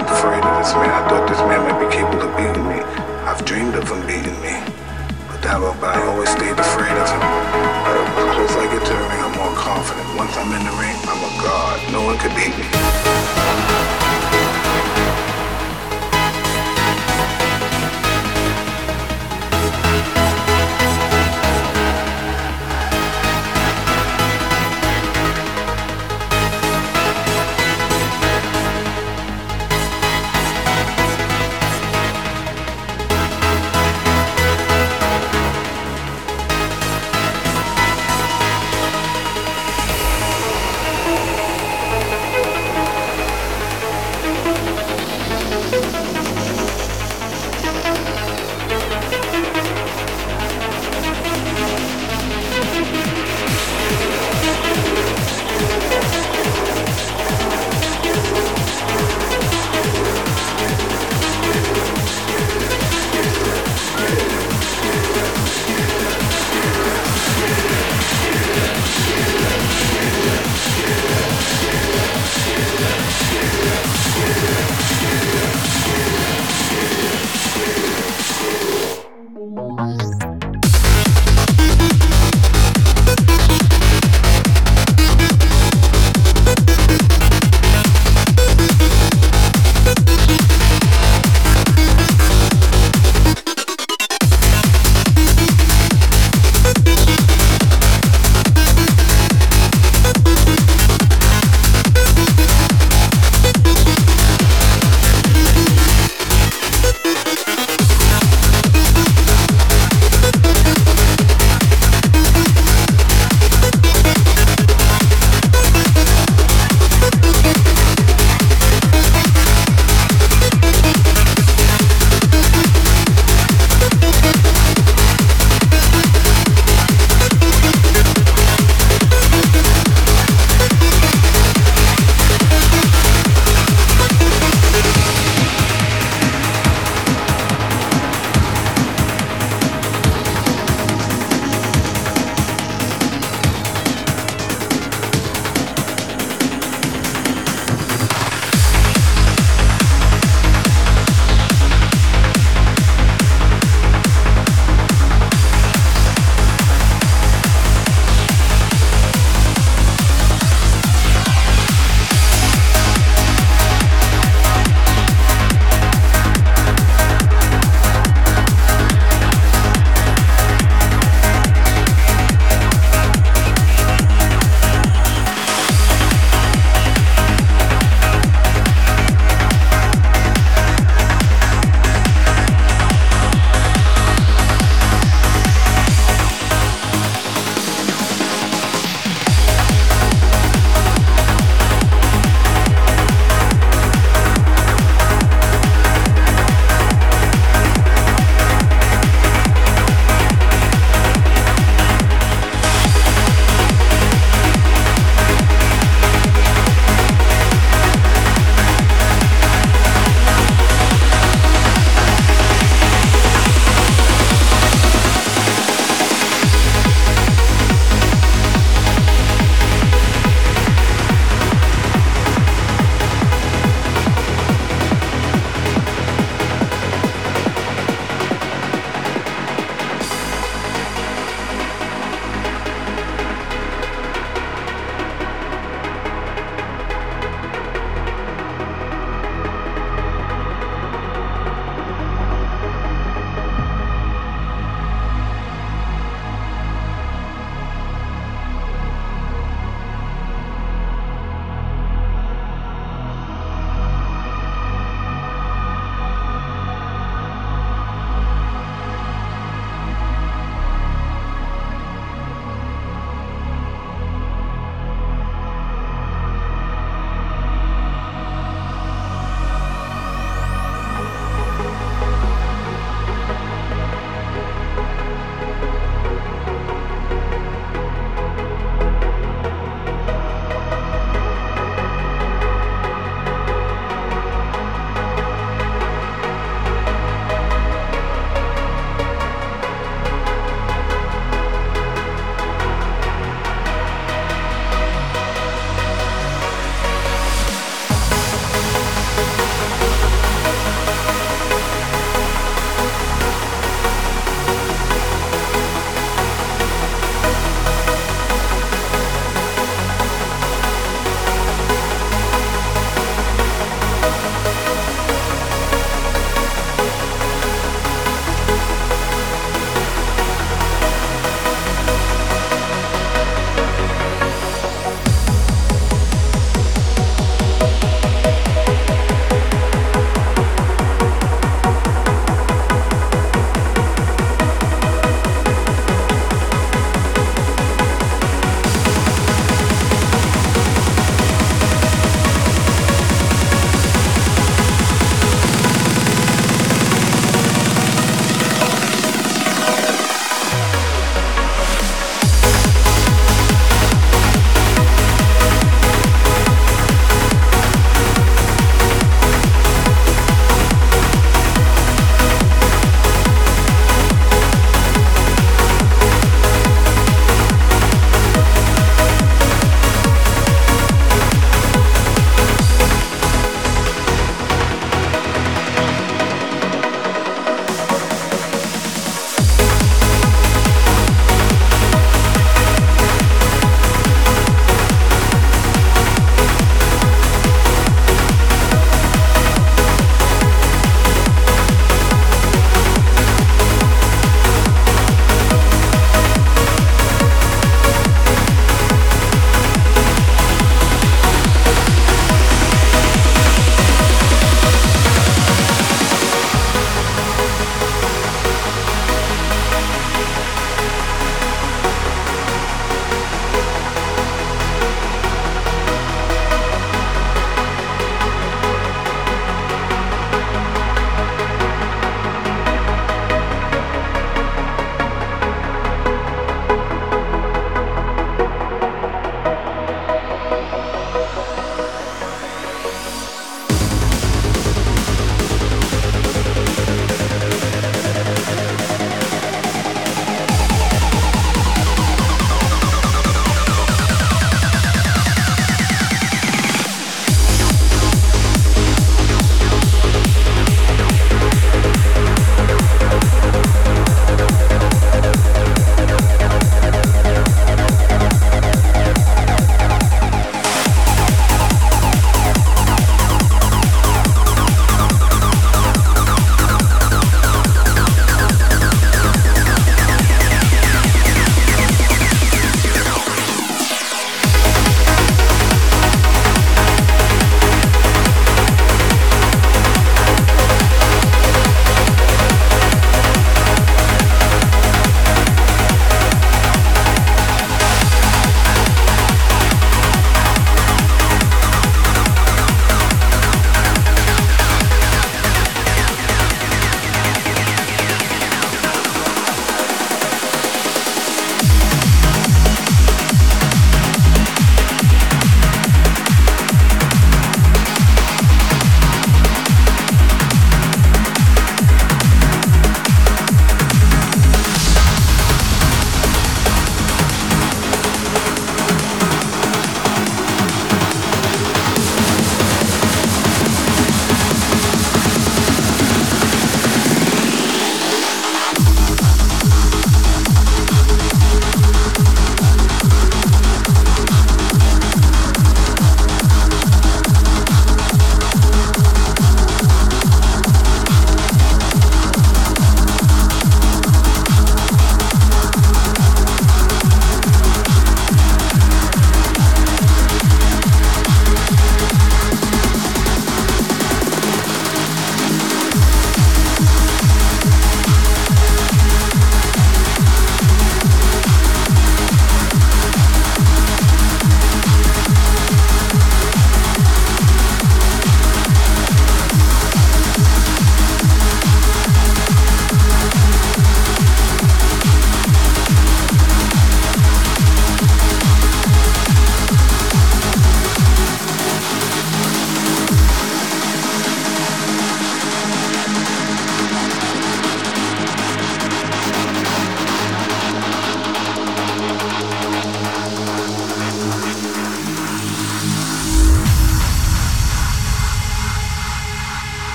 I'm afraid of this man. I thought this man might be capable of beating me. I've dreamed of him beating me. But that, but I always stayed afraid of him. But the closer I get to the ring, I'm more confident. Once I'm in the ring, I'm a god. No one could beat me.